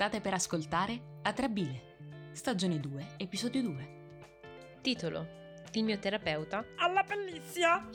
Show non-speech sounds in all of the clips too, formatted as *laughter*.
State per ascoltare Atrabile, stagione 2, episodio 2. Titolo Il mio terapeuta alla pellizia!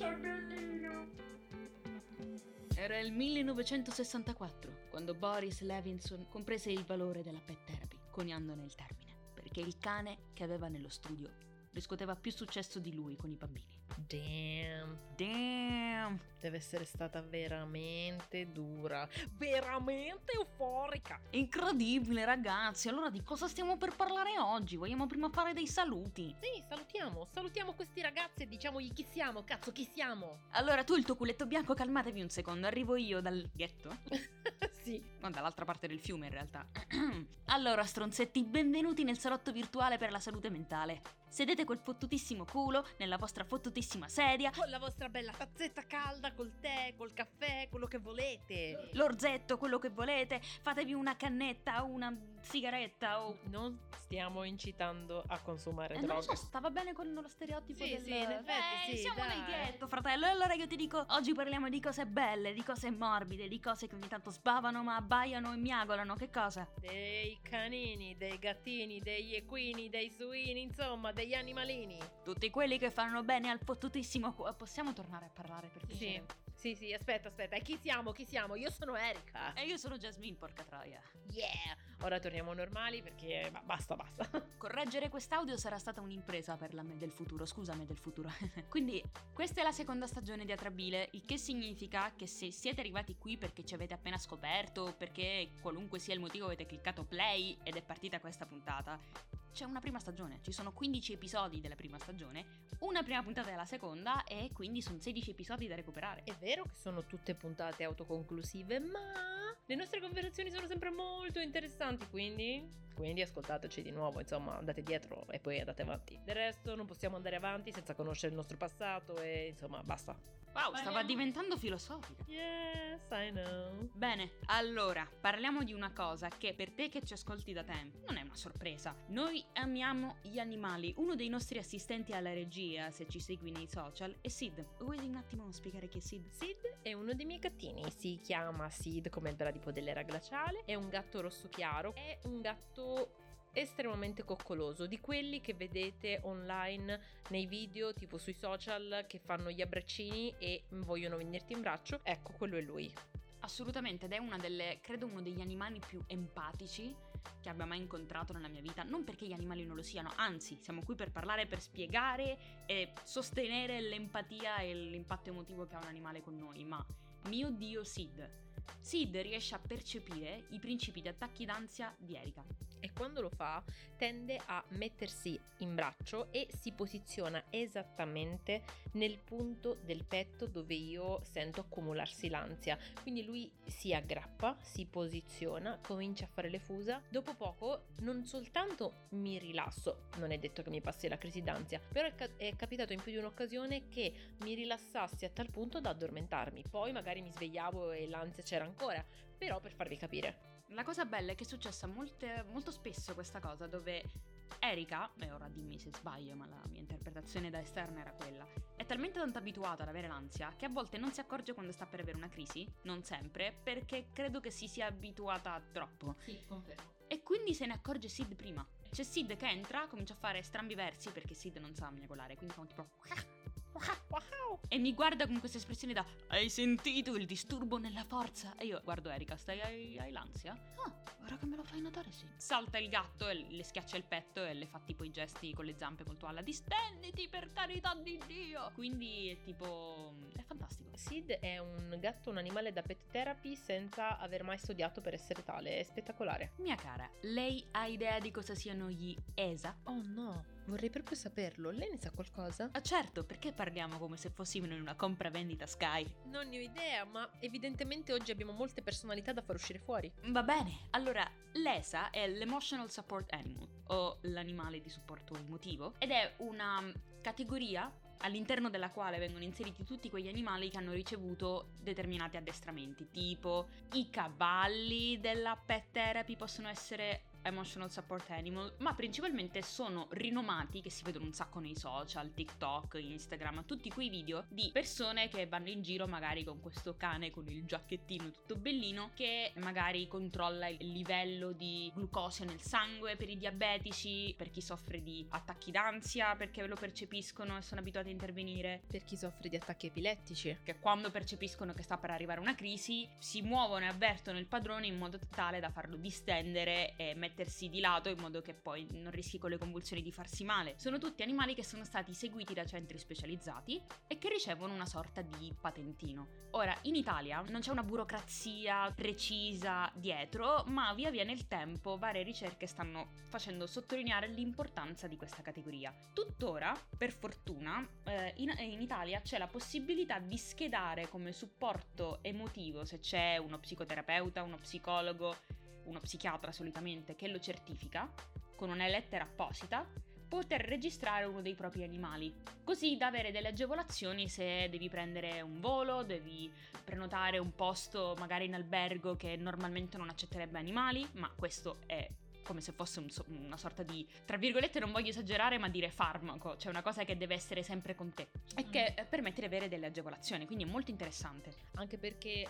Era il 1964 quando Boris Levinson comprese il valore della pet therapy, coniandone il termine, perché il cane che aveva nello studio riscuoteva più successo di lui con i bambini. Damn, Damn! deve essere stata veramente dura, veramente euforica. Incredibile ragazzi, allora di cosa stiamo per parlare oggi? Vogliamo prima fare dei saluti? Sì, salutiamo, salutiamo questi ragazzi e diciamogli chi siamo, cazzo, chi siamo? Allora tu il tuo culetto bianco calmatevi un secondo, arrivo io dal ghetto. *laughs* sì. No, dall'altra parte del fiume in realtà. *clears throat* allora, stronzetti, benvenuti nel salotto virtuale per la salute mentale. Sedete quel fottutissimo culo nella vostra fottutissima sedia. Con la vostra bella tazzetta calda, col tè, col caffè, quello che volete. L'orzetto, quello che volete, fatevi una cannetta, una sigaretta o... Non stiamo incitando a consumare Eh, non droghe. so, stava bene con lo stereotipo Sì, del... sì, in effetti Eh, sì, siamo dai. nel ghetto, fratello. E allora io ti dico, oggi parliamo di cose belle, di cose morbide, di cose che ogni tanto sbavano ma abbaiano e miagolano. Che cosa? Dei canini, dei gattini, degli equini, dei suini, insomma, degli animalini. Tutti quelli che fanno bene al fottutissimo Possiamo tornare a parlare per piacere? sì, sì, aspetta, aspetta. E chi siamo? Chi siamo? Io sono Erika. E io sono Jasmine, porca troia. Yeah! Ora torniamo normali perché basta, basta. *laughs* Correggere quest'audio sarà stata un'impresa per la me del futuro, scusa me del futuro. *laughs* Quindi, questa è la seconda stagione di Atrabile, il che significa che se siete arrivati qui perché ci avete appena scoperto, perché qualunque sia il motivo avete cliccato play ed è partita questa puntata, c'è una prima stagione, ci sono 15 episodi della prima stagione, una prima puntata della seconda e quindi sono 16 episodi da recuperare. È vero che sono tutte puntate autoconclusive, ma le nostre conversazioni sono sempre molto interessanti, quindi quindi ascoltateci di nuovo, insomma, andate dietro e poi andate avanti. Del resto non possiamo andare avanti senza conoscere il nostro passato e insomma, basta. Wow, stava diventando filosofica. Yes, I know. Bene, allora parliamo di una cosa che per te che ci ascolti da tempo non è una sorpresa. Noi amiamo gli animali. Uno dei nostri assistenti alla regia, se ci segui nei social, è Sid. Vuoi un attimo spiegare chi è Sid? Sid è uno dei miei gattini, si chiama Sid come il bradipo dell'era glaciale, è un gatto rosso chiaro, è un gatto estremamente coccoloso, di quelli che vedete online nei video, tipo sui social, che fanno gli abbraccini e vogliono venirti in braccio, ecco, quello è lui. Assolutamente, ed è una delle, credo uno degli animali più empatici che abbia mai incontrato nella mia vita. Non perché gli animali non lo siano, anzi, siamo qui per parlare, per spiegare e sostenere l'empatia e l'impatto emotivo che ha un animale con noi, ma mio dio Sid. Sid riesce a percepire i principi di attacchi d'ansia di Erika. E quando lo fa tende a mettersi in braccio e si posiziona esattamente nel punto del petto dove io sento accumularsi l'ansia. Quindi lui si aggrappa, si posiziona, comincia a fare le fusa. Dopo poco non soltanto mi rilasso, non è detto che mi passi la crisi d'ansia, però è, ca- è capitato in più di un'occasione che mi rilassassi a tal punto da addormentarmi. Poi magari mi svegliavo e l'ansia c'era ancora, però per farvi capire. La cosa bella è che è successa molte- molto spesso questa cosa dove Erika, e ora dimmi se sbaglio, ma la mia interpretazione da esterna era quella, è talmente tanto abituata ad avere l'ansia che a volte non si accorge quando sta per avere una crisi, non sempre, perché credo che si sia abituata troppo. Sì, confermo. E quindi se ne accorge Sid prima. C'è Sid che entra, comincia a fare strambi versi perché Sid non sa miagolare, quindi fa un tipo... Wow! E mi guarda con questa espressione da Hai sentito il disturbo nella forza? E io guardo Erika, stai hai, hai l'ansia? Ah, ora che me lo fai notare sì. Salta il gatto e le schiaccia il petto e le fa tipo i gesti con le zampe molto alla distenditi per carità di Dio. Quindi è tipo è fantastico. Sid è un gatto, un animale da pet therapy senza aver mai studiato per essere tale, è spettacolare. Mia cara, lei ha idea di cosa siano gli ESA? Oh no, vorrei proprio saperlo, lei ne sa qualcosa? Ah, certo, perché parliamo come se fossimo in una compravendita Sky? Non ne ho idea, ma evidentemente oggi abbiamo molte personalità da far uscire fuori. Va bene, allora l'ESA è l'Emotional Support Animal, o l'animale di supporto emotivo, ed è una categoria all'interno della quale vengono inseriti tutti quegli animali che hanno ricevuto determinati addestramenti, tipo i cavalli della pet therapy possono essere emotional support animal, ma principalmente sono rinomati, che si vedono un sacco nei social, TikTok, Instagram, tutti quei video di persone che vanno in giro magari con questo cane con il giacchettino tutto bellino che magari controlla il livello di glucosio nel sangue per i diabetici, per chi soffre di attacchi d'ansia perché lo percepiscono e sono abituati a intervenire, per chi soffre di attacchi epilettici, che quando percepiscono che sta per arrivare una crisi si muovono e avvertono il padrone in modo tale da farlo distendere e mettersi di lato in modo che poi non rischi con le convulsioni di farsi male. Sono tutti animali che sono stati seguiti da centri specializzati e che ricevono una sorta di patentino. Ora, in Italia non c'è una burocrazia precisa dietro, ma via via nel tempo varie ricerche stanno facendo sottolineare l'importanza di questa categoria. Tuttora, per fortuna, eh, in, in Italia c'è la possibilità di schedare come supporto emotivo se c'è uno psicoterapeuta, uno psicologo, uno psichiatra solitamente che lo certifica con una lettera apposita poter registrare uno dei propri animali, così da avere delle agevolazioni se devi prendere un volo, devi prenotare un posto magari in albergo che normalmente non accetterebbe animali, ma questo è come se fosse un, una sorta di, tra virgolette, non voglio esagerare, ma dire farmaco, cioè una cosa che deve essere sempre con te e che mm. permette di avere delle agevolazioni, quindi è molto interessante. Anche perché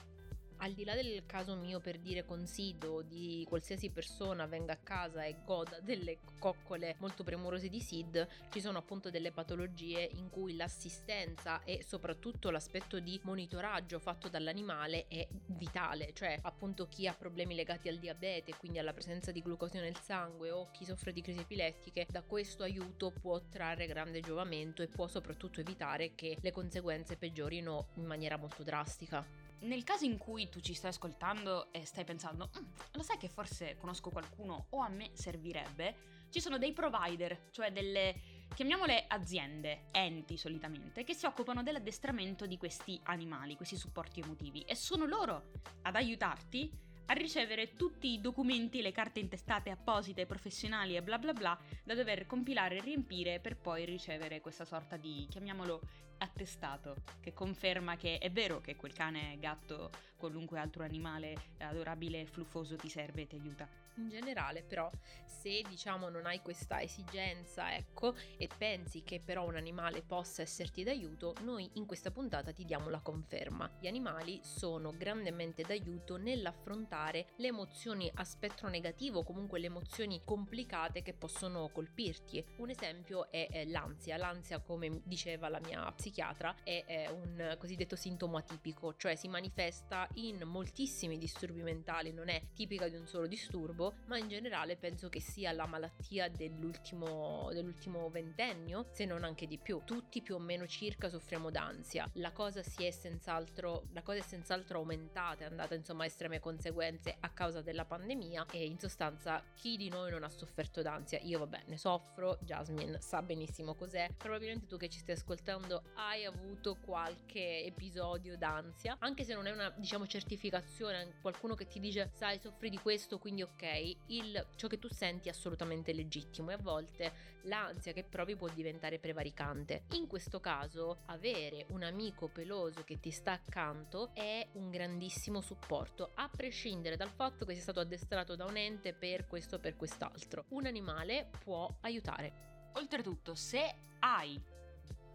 al di là del caso mio per dire consiglio di qualsiasi persona venga a casa e goda delle coccole molto premurose di SID, ci sono appunto delle patologie in cui l'assistenza e soprattutto l'aspetto di monitoraggio fatto dall'animale è vitale, cioè appunto chi ha problemi legati al diabete, quindi alla presenza di glucosio nel sangue o chi soffre di crisi epilettiche, da questo aiuto può trarre grande giovamento e può soprattutto evitare che le conseguenze peggiorino in maniera molto drastica. Nel caso in cui tu ci stai ascoltando e stai pensando, mm, lo sai che forse conosco qualcuno o a me servirebbe, ci sono dei provider, cioè delle, chiamiamole aziende, enti solitamente, che si occupano dell'addestramento di questi animali, questi supporti emotivi e sono loro ad aiutarti a ricevere tutti i documenti, le carte intestate apposite, professionali e bla bla bla da dover compilare e riempire per poi ricevere questa sorta di, chiamiamolo, attestato che conferma che è vero che quel cane, gatto, qualunque altro animale adorabile e fluffoso ti serve e ti aiuta in generale, però se diciamo non hai questa esigenza, ecco, e pensi che però un animale possa esserti d'aiuto, noi in questa puntata ti diamo la conferma. Gli animali sono grandemente d'aiuto nell'affrontare le emozioni a spettro negativo, comunque le emozioni complicate che possono colpirti. Un esempio è l'ansia. L'ansia, come diceva la mia psichiatra, è un cosiddetto sintomo atipico, cioè si manifesta in moltissimi disturbi mentali, non è tipica di un solo disturbo motivo, ma in generale penso che sia la malattia dell'ultimo, dell'ultimo ventennio, se non anche di più. Tutti più o meno circa soffriamo d'ansia. La cosa è senz'altro, la cosa è senz'altro aumentata, è andata insomma a estreme conseguenze a causa della pandemia e in sostanza chi di noi non ha sofferto d'ansia? Io vabbè ne soffro, Jasmine sa benissimo cos'è, probabilmente tu che ci stai ascoltando hai avuto qualche episodio d'ansia, anche se non è una diciamo certificazione, qualcuno che ti dice sai soffri di questo quindi ok, il, ciò che tu senti è assolutamente legittimo e a volte l'ansia che provi può diventare prevaricante. In questo caso avere un amico peloso che ti sta accanto è un grandissimo supporto, a prescindere dal fatto che sia stato addestrato da un ente per questo o per quest'altro. Un animale può aiutare. Oltretutto, se hai,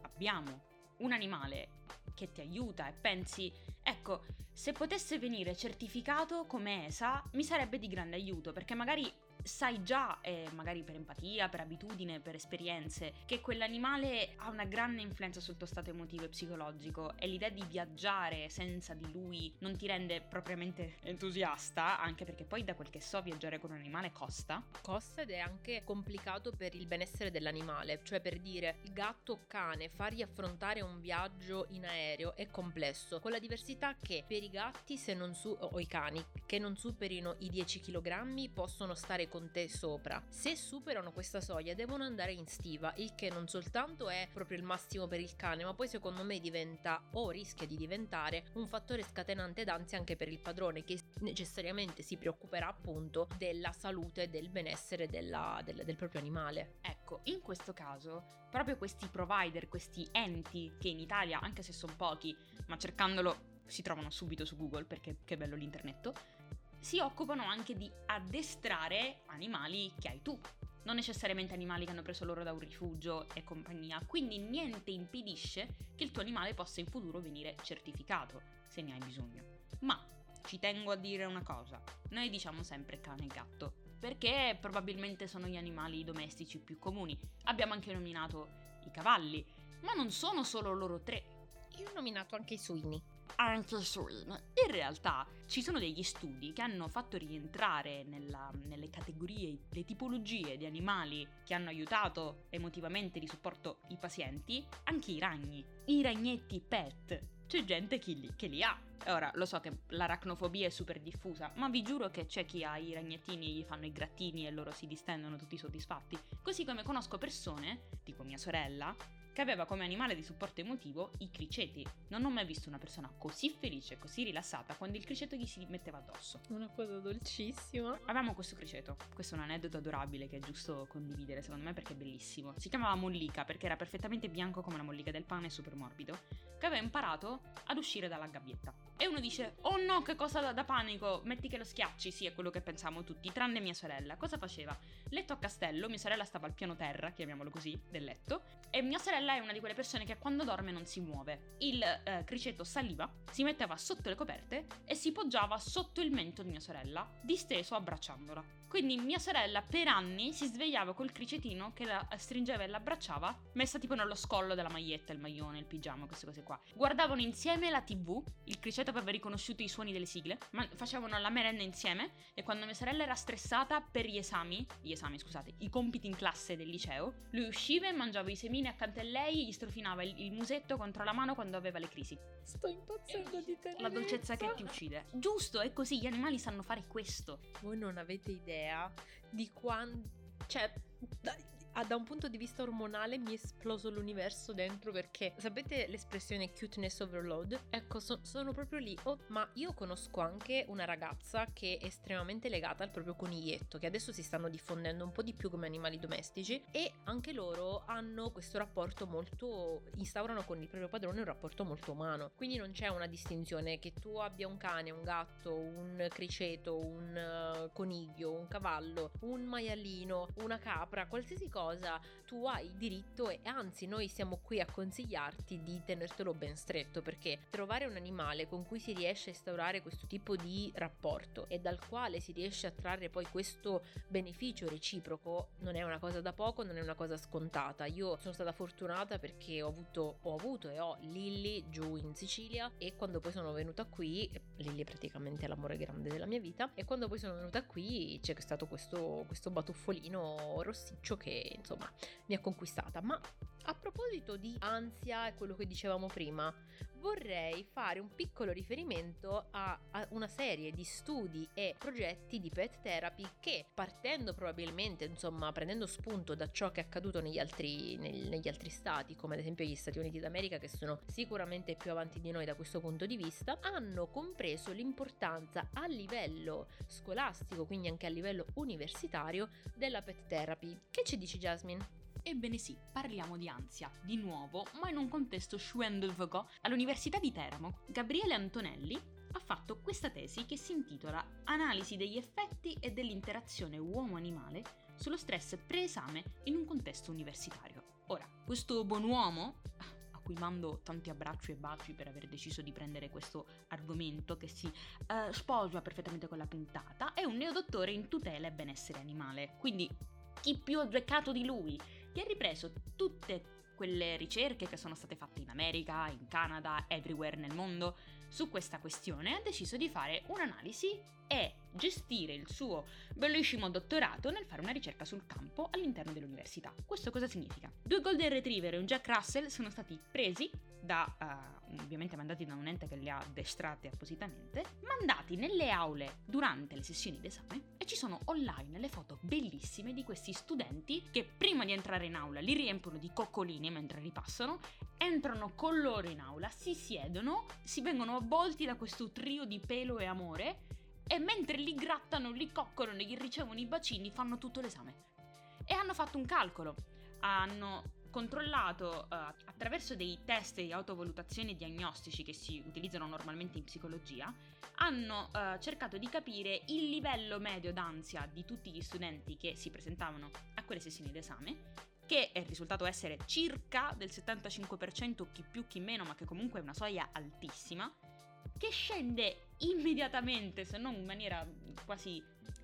abbiamo un animale che ti aiuta e pensi, ecco, se potesse venire certificato come ESA mi sarebbe di grande aiuto perché magari sai già, eh, magari per empatia, per abitudine, per esperienze, che quell'animale ha una grande influenza sul tuo stato emotivo e psicologico. E l'idea di viaggiare senza di lui non ti rende propriamente entusiasta, anche perché poi da quel che so viaggiare con un animale costa. Costa ed è anche complicato per il benessere dell'animale, cioè per dire gatto o cane, fargli affrontare un viaggio in aereo è complesso, con la diversità che per i gatti su- o i cani che non superino i 10 kg possono stare con te sopra. Se superano questa soglia devono andare in stiva, il che non soltanto è proprio il massimo per il cane, ma poi secondo me diventa o rischia di diventare un fattore scatenante d'ansia anche per il padrone che necessariamente si preoccuperà appunto della salute e del benessere della, del, del proprio animale. Ecco, in questo caso proprio questi provider, questi enti che in Italia, anche se sono pochi, ma cercandolo si trovano subito su Google perché che bello l'internet si occupano anche di addestrare animali che hai tu. Non necessariamente animali che hanno preso loro da un rifugio e compagnia, quindi niente impedisce che il tuo animale possa in futuro venire certificato, se ne hai bisogno. Ma ci tengo a dire una cosa, noi diciamo sempre cane e gatto, perché probabilmente sono gli animali domestici più comuni. Abbiamo anche nominato i cavalli, ma non sono solo loro tre. Io ho nominato anche i suini. Anche i suini. In realtà ci sono degli studi che hanno fatto rientrare nella, nelle categorie, le tipologie di animali che hanno aiutato emotivamente di supporto i pazienti, anche i ragni, i ragnetti pet. C'è gente che li, che li ha. Ora, lo so che l'aracnofobia è super diffusa, ma vi giuro che c'è chi ha i ragnettini e gli fanno i grattini e loro si distendono tutti soddisfatti. Così come conosco persone, tipo mia sorella, che aveva come animale di supporto emotivo i criceti. Non ho mai visto una persona così felice, così rilassata quando il criceto gli si metteva addosso. Una cosa dolcissima. Avevamo questo criceto, questo è un aneddoto adorabile che è giusto condividere secondo me perché è bellissimo. Si chiamava Mollica perché era perfettamente bianco come la mollica del pane, super morbido, che aveva imparato ad uscire dalla gabbietta. E uno dice, oh no, che cosa da, da panico, metti che lo schiacci, sì, è quello che pensavamo tutti, tranne mia sorella. Cosa faceva? Letto a castello, mia sorella stava al piano terra, chiamiamolo così, del letto, e mia sorella è una di quelle persone che quando dorme non si muove. Il eh, criceto saliva, si metteva sotto le coperte e si poggiava sotto il mento di mia sorella, disteso abbracciandola. Quindi mia sorella per anni si svegliava col cricetino che la stringeva e l'abbracciava, messa tipo nello scollo della maglietta, il maglione, il pigiama, queste cose qua. Guardavano insieme la tv, il criceto aveva riconosciuto i suoni delle sigle, ma facevano la merenda insieme e quando mia sorella era stressata per gli esami, gli esami scusate, i compiti in classe del liceo, lui usciva e mangiava i semini accanto a lei gli strofinava il, il musetto contro la mano quando aveva le crisi. Sto impazzendo di te. La dolcezza che ti uccide. Giusto, è così, gli animali sanno fare questo. Voi non avete idea di quanto... Cioè, da, da un punto di vista ormonale mi è esploso l'universo dentro perché sapete l'espressione cuteness overload? Ecco, so, sono proprio lì. Oh, ma io conosco anche una ragazza che è estremamente legata al proprio coniglietto, che adesso si stanno diffondendo un po' di più come animali domestici e anche loro hanno questo rapporto molto instaurano con il proprio padrone un rapporto molto umano. Quindi non c'è una distinzione che tu abbia un cane, un gatto, un criceto, un uh, coniglio, un cavallo, un maialino, una capra, qualsiasi cosa cosa tu hai diritto e anzi noi siamo qui a consigliarti di tenertelo ben stretto perché trovare un animale con cui si riesce a instaurare questo tipo di rapporto e dal quale si riesce a trarre poi questo beneficio reciproco non è una cosa da poco, non è una cosa scontata. Io sono stata fortunata perché ho avuto, ho avuto e ho Lilly giù in Sicilia e quando poi sono venuta qui, Lilly è praticamente l'amore grande della mia vita e quando poi sono venuta qui c'è stato questo, questo batuffolino rossiccio che insomma mi ha conquistata. Ma a proposito di ansia e quello che dicevamo prima, vorrei fare un piccolo riferimento a, a, una serie di studi e progetti di pet therapy che partendo probabilmente, insomma, prendendo spunto da ciò che è accaduto negli altri, nel, negli altri stati, come ad esempio gli Stati Uniti d'America, che sono sicuramente più avanti di noi da questo punto di vista, hanno compreso l'importanza a livello scolastico, quindi anche a livello universitario, della pet therapy. Che ci dici Jasmine? Ebbene sì, parliamo di ansia, di nuovo, ma in un contesto Schwendelvogò. All'Università di Teramo, Gabriele Antonelli ha fatto questa tesi che si intitola Analisi degli effetti e dell'interazione uomo-animale sullo stress preesame in un contesto universitario. Ora, questo buon uomo, a cui mando tanti abbracci e baci per aver deciso di prendere questo argomento che si uh, sposa perfettamente con la puntata, è un neodottore in tutela e benessere animale. Quindi chi più azzeccato di lui? Che ha ripreso tutte quelle ricerche che sono state fatte in America, in Canada, everywhere nel mondo su questa questione, ha deciso di fare un'analisi e gestire il suo bellissimo dottorato nel fare una ricerca sul campo all'interno dell'università. Questo cosa significa? Due Golden Retriever e un Jack Russell sono stati presi da, uh, ovviamente mandati da un ente che li ha addestrati appositamente, mandati nelle aule durante le sessioni d'esame e ci sono online le foto bellissime di questi studenti che prima di entrare in aula li riempiono di coccolini mentre ripassano, entrano con loro in aula, si siedono, si vengono avvolti da questo trio di pelo e amore e mentre li grattano, li coccolano, gli ricevono i bacini, fanno tutto l'esame. E hanno fatto un calcolo. Hanno controllato uh, attraverso dei test di autovalutazione diagnostici che si utilizzano normalmente in psicologia, hanno uh, cercato di capire il livello medio d'ansia di tutti gli studenti che si presentavano a quelle sessioni d'esame che è risultato essere circa del 75% chi più chi meno, ma che comunque è una soglia altissima, che scende immediatamente, se non in maniera quasi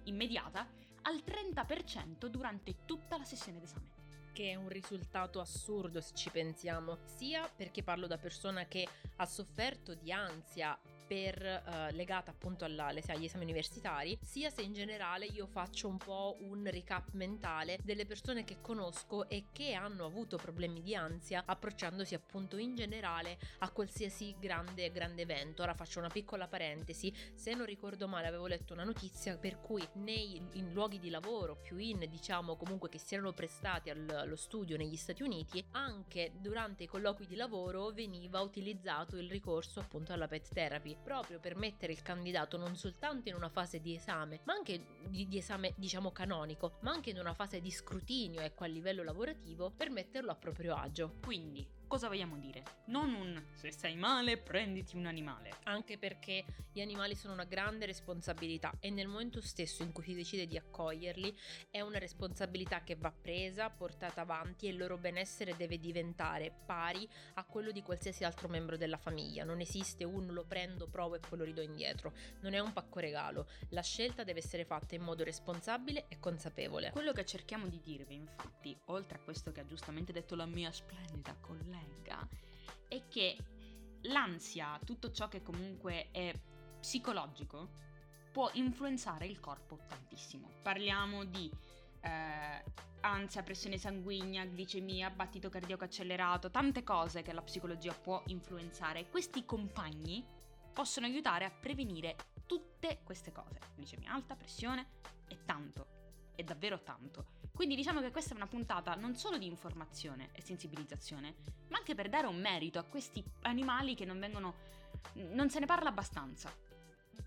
immediata, al 30% durante tutta la sessione d'esame che è un risultato assurdo se ci pensiamo, sia perché parlo da persona che ha sofferto di ansia per, uh, legata appunto alla, agli esami universitari, sia se in generale io faccio un po' un recap mentale delle persone che conosco e che hanno avuto problemi di ansia approcciandosi appunto in generale a qualsiasi grande, grande evento. Ora faccio una piccola parentesi, se non ricordo male avevo letto una notizia per cui nei luoghi di lavoro più in diciamo comunque che si erano prestati al, allo studio negli Stati Uniti, anche durante i colloqui di lavoro veniva utilizzato il ricorso appunto alla pet therapy proprio per mettere il candidato non soltanto in una fase di esame, ma anche di, di esame diciamo canonico, ma anche in una fase di scrutinio ecco a livello lavorativo per metterlo a proprio agio. Quindi Cosa vogliamo dire? Non un se stai male prenditi un animale. Anche perché gli animali sono una grande responsabilità e nel momento stesso in cui si decide di accoglierli è una responsabilità che va presa, portata avanti e il loro benessere deve diventare pari a quello di qualsiasi altro membro della famiglia. Non esiste un lo prendo, provo e poi lo ridò indietro. Non è un pacco regalo. La scelta deve essere fatta in modo responsabile e consapevole. Quello che cerchiamo di dirvi infatti, oltre a questo che ha giustamente detto la mia splendida collega, collega è che l'ansia, tutto ciò che comunque è psicologico, può influenzare il corpo tantissimo. Parliamo di eh, ansia, pressione sanguigna, glicemia, battito cardiaco accelerato, tante cose che la psicologia può influenzare. Questi compagni possono aiutare a prevenire tutte queste cose. Glicemia alta, pressione e tanto, è davvero tanto. Quindi diciamo che questa è una puntata non solo di informazione e sensibilizzazione, ma anche per dare un merito a questi animali che non vengono... non se ne parla abbastanza.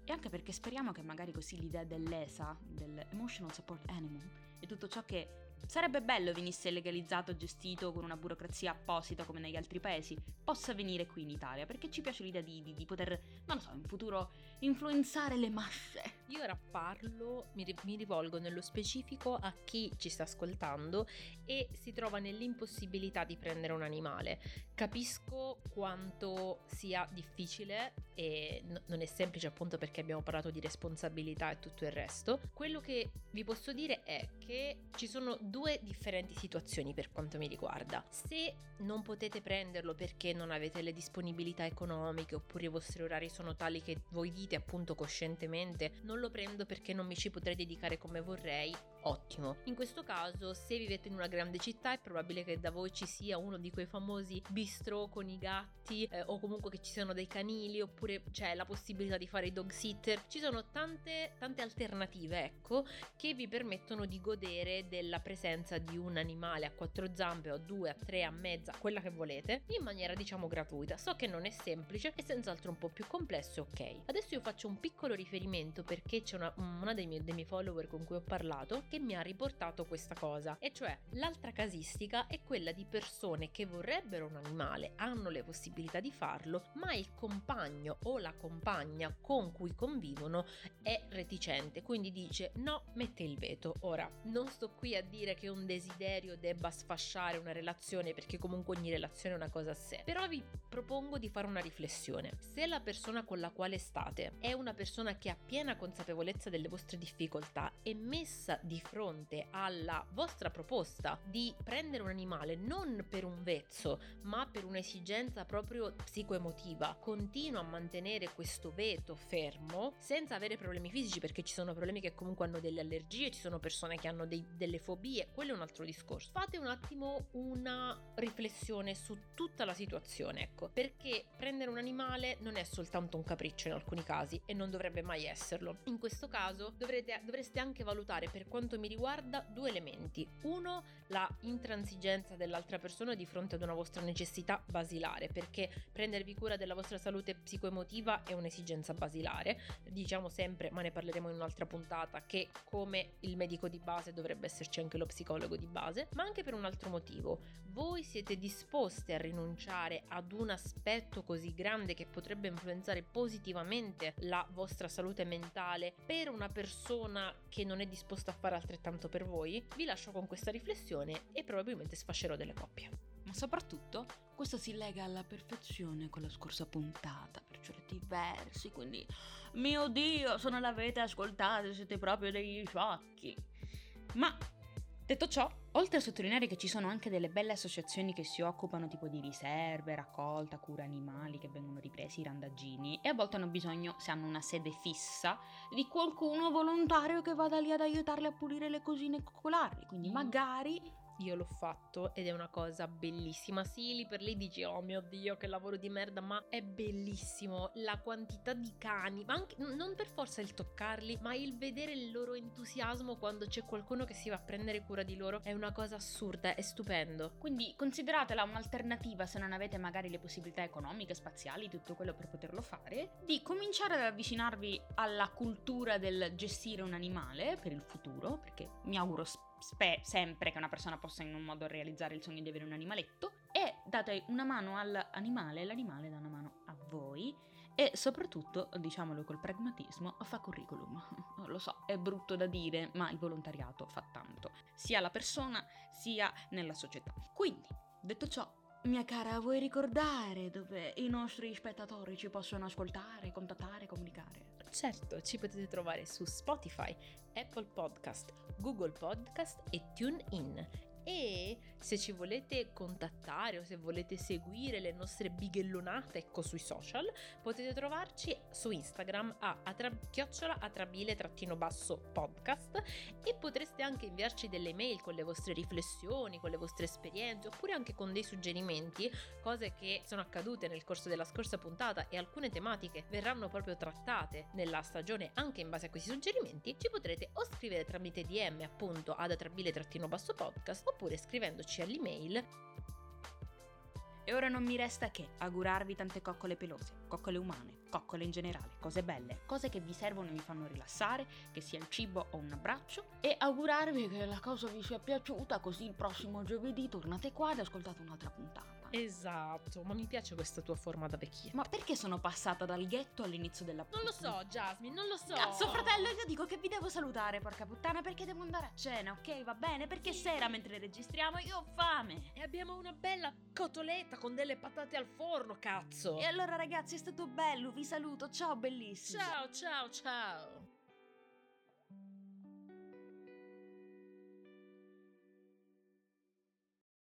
E anche perché speriamo che magari così l'idea dell'ESA, dell'Emotional Support Animal, e tutto ciò che Sarebbe bello venisse legalizzato, gestito con una burocrazia apposita come negli altri paesi, possa venire qui in Italia, perché ci piace l'idea di, di, di poter, non lo so, in futuro influenzare le masse. Io ora parlo, mi, rivolgo nello specifico a chi ci sta ascoltando e si trova nell'impossibilità di prendere un animale. Capisco quanto sia difficile e non è semplice appunto perché abbiamo parlato di responsabilità e tutto il resto. Quello che vi posso dire è che ci sono due differenti situazioni per quanto mi riguarda. Se non potete prenderlo perché non avete le disponibilità economiche oppure i vostri orari sono tali che voi dite appunto coscientemente non lo prendo perché non mi ci potrei dedicare come vorrei, ottimo. In questo caso, se vivete in una grande città, è probabile che da voi ci sia uno di quei famosi bistro con i gatti eh, o comunque che ci siano dei canili oppure c'è la possibilità di fare i dog sitter. Ci sono tante, tante alternative, ecco, che vi permettono di godere della presenza di un animale a quattro zampe o a due, a tre, a mezza, quella che volete, in maniera diciamo gratuita. So che non è semplice e senz'altro un po' più complesso, ok. Adesso io faccio un piccolo riferimento perché c'è una, una dei miei, dei miei follower con cui ho parlato che mi ha riportato questa cosa, e cioè l'altra casistica è quella di persone che vorrebbero un animale, hanno le possibilità di farlo, ma il compagno o la compagna con cui convivono è reticente, quindi dice no, mette il veto. Ora, non sto qui a dire che un desiderio debba sfasciare una relazione perché comunque ogni relazione è una cosa a sé, però vi propongo di fare una riflessione. Se la persona con la quale state è una persona che ha piena consapevolezza delle vostre difficoltà e messa di fronte alla vostra proposta di prendere un animale non per un vezzo, ma per un'esigenza proprio psicoemotiva, continua a mantenere questo veto fermo senza avere problemi fisici, perché ci sono problemi che comunque hanno delle allergie, ci sono persone che hanno dei, delle fobie, quello è un altro discorso. Fate un attimo una riflessione su tutta la situazione, ecco, perché prendere un animale non è soltanto un capriccio in alcuni casi e non dovrebbe mai esserlo. In questo caso dovrete, dovreste anche valutare per quanto quanto mi riguarda due elementi. Uno, la intransigenza dell'altra persona di fronte ad una vostra necessità basilare, perché prendervi cura della vostra salute psicoemotiva è un'esigenza basilare. Diciamo sempre, ma ne parleremo in un'altra puntata, che come il medico di base dovrebbe esserci anche lo psicologo di base, ma anche per un altro motivo. Voi siete disposti a rinunciare ad un aspetto così grande che potrebbe influenzare positivamente la vostra salute mentale per una persona che non è disposta a fare altrettanto per voi? Vi lascio con questa riflessione e probabilmente sfascerò delle coppie. Ma soprattutto questo si lega alla perfezione con la scorsa puntata per certi versi, quindi mio Dio, se non l'avete ascoltato siete proprio degli sciocchi. Ma Detto ciò, oltre a sottolineare che ci sono anche delle belle associazioni che si occupano tipo di riserve, raccolta, cura animali che vengono ripresi i randaggini e a volte hanno bisogno, se hanno una sede fissa, di qualcuno volontario che vada lì ad aiutarli a pulire le cosine e coccolarli. Quindi magari io l'ho fatto ed è una cosa bellissima. Sì, lì per lì dici, oh mio dio, che lavoro di merda, ma è bellissimo. La quantità di cani, ma anche non per forza il toccarli, ma il vedere il loro entusiasmo quando c'è qualcuno che si va a prendere cura di loro è una cosa assurda, è stupendo. Quindi consideratela un'alternativa se non avete magari le possibilità economiche, spaziali, tutto quello per poterlo fare, di cominciare ad avvicinarvi alla cultura del gestire un animale per il futuro, perché mi auguro spesso spe- sempre che una persona possa in un modo realizzare il sogno di avere un animaletto e date una mano all'animale e l'animale dà una mano a voi e soprattutto, diciamolo col pragmatismo, fa curriculum. *laughs* Lo so, è brutto da dire, ma il volontariato fa tanto, sia la persona sia nella società. Quindi, detto ciò, mia cara, vuoi ricordare dove i nostri spettatori ci possono ascoltare, contattare, comunicare? Certo, ci potete trovare su Spotify, Apple Podcast, Google Podcast e TuneIn e se ci volete contattare o se volete seguire le nostre bighellonate ecco sui social potete trovarci su Instagram a atra- chiocciola atrabile trattino basso podcast e potreste anche inviarci delle mail con le vostre riflessioni, con le vostre esperienze oppure anche con dei suggerimenti, cose che sono accadute nel corso della scorsa puntata e alcune tematiche verranno proprio trattate nella stagione anche in base a questi suggerimenti, ci potrete o scrivere tramite DM appunto ad atrabile trattino basso podcast oppure scrivendoci all'email. E ora non mi resta che augurarvi tante coccole pelose, coccole umane, coccole in generale, cose belle, cose che vi servono e vi fanno rilassare, che sia il cibo o un abbraccio, e augurarvi che la cosa vi sia piaciuta, così il prossimo giovedì tornate qua ed ascoltate un'altra puntata. Esatto, ma mi piace questa tua forma da vecchia. Ma perché sono passata dal ghetto all'inizio della Non lo so, Jasmine, non lo so. Cazzo, fratello, io dico che vi devo salutare, porca puttana, perché devo andare a cena, ok? Va bene? Perché Sì. sera mentre registriamo io ho fame. E abbiamo una bella cotoletta con delle patate al forno, cazzo. E allora ragazzi, è stato bello, vi saluto, ciao bellissimi. Ciao, ciao, ciao.